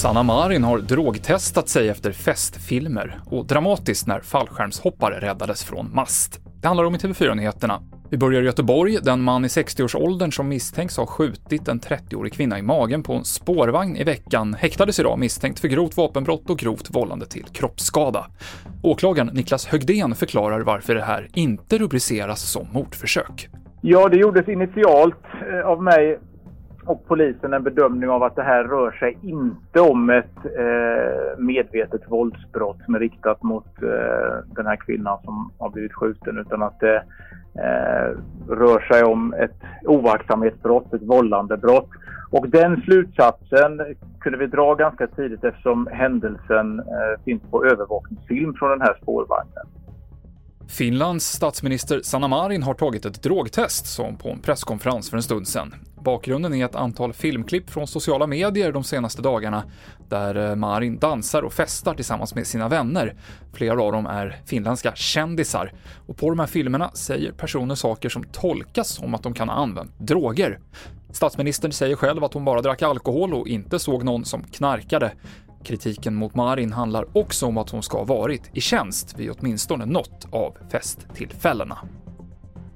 Sanna Marin har drogtestat sig efter festfilmer och dramatiskt när fallskärmshoppare räddades från mast. Det handlar om i TV4-nyheterna. Vi börjar i Göteborg. Den man i 60-årsåldern som misstänks ha skjutit en 30-årig kvinna i magen på en spårvagn i veckan häktades idag misstänkt för grovt vapenbrott och grovt vållande till kroppsskada. Åklagaren Niklas Högdén förklarar varför det här inte rubriceras som mordförsök. Ja, det gjordes initialt eh, av mig och polisen en bedömning av att det här rör sig inte om ett eh, medvetet våldsbrott som är riktat mot eh, den här kvinnan som har blivit skjuten utan att det eh, rör sig om ett oaktsamhetsbrott, ett vållandebrott. Och den slutsatsen kunde vi dra ganska tidigt eftersom händelsen eh, finns på övervakningsfilm från den här spårvagnen. Finlands statsminister Sanna Marin har tagit ett drogtest, som på en presskonferens för en stund sedan. Bakgrunden är ett antal filmklipp från sociala medier de senaste dagarna där eh, Marin dansar och festar tillsammans med sina vänner. Flera av dem är finländska kändisar och på de här filmerna säger personer saker som tolkas som att de kan ha använt droger. Statsministern säger själv att hon bara drack alkohol och inte såg någon som knarkade. Kritiken mot Marin handlar också om att hon ska ha varit i tjänst vid åtminstone något av festtillfällena.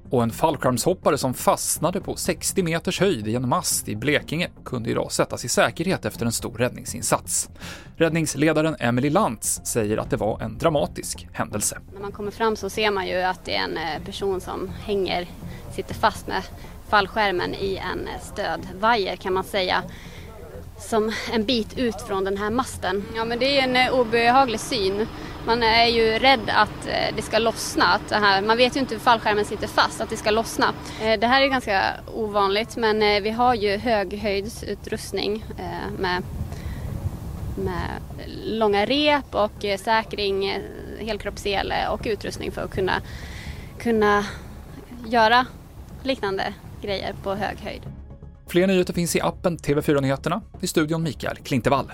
Och en fallskärmshoppare som fastnade på 60 meters höjd i en mast i Blekinge kunde idag sättas i säkerhet efter en stor räddningsinsats. Räddningsledaren Emily Lantz säger att det var en dramatisk händelse. När man kommer fram så ser man ju att det är en eh, person som hänger, sitter fast med fallskärmen i en eh, stödvajer kan man säga som en bit ut från den här masten. Ja men det är en eh, obehaglig syn. Man är ju rädd att eh, det ska lossna. Att det här, man vet ju inte hur fallskärmen sitter fast, att det ska lossna. Eh, det här är ganska ovanligt men vi har ju höghöjdsutrustning med, med långa rep och säkring, helkroppssele och utrustning för att kunna, kunna göra liknande grejer på hög höjd. Fler nyheter finns i appen TV4 Nyheterna. I studion Mikael Klintevall.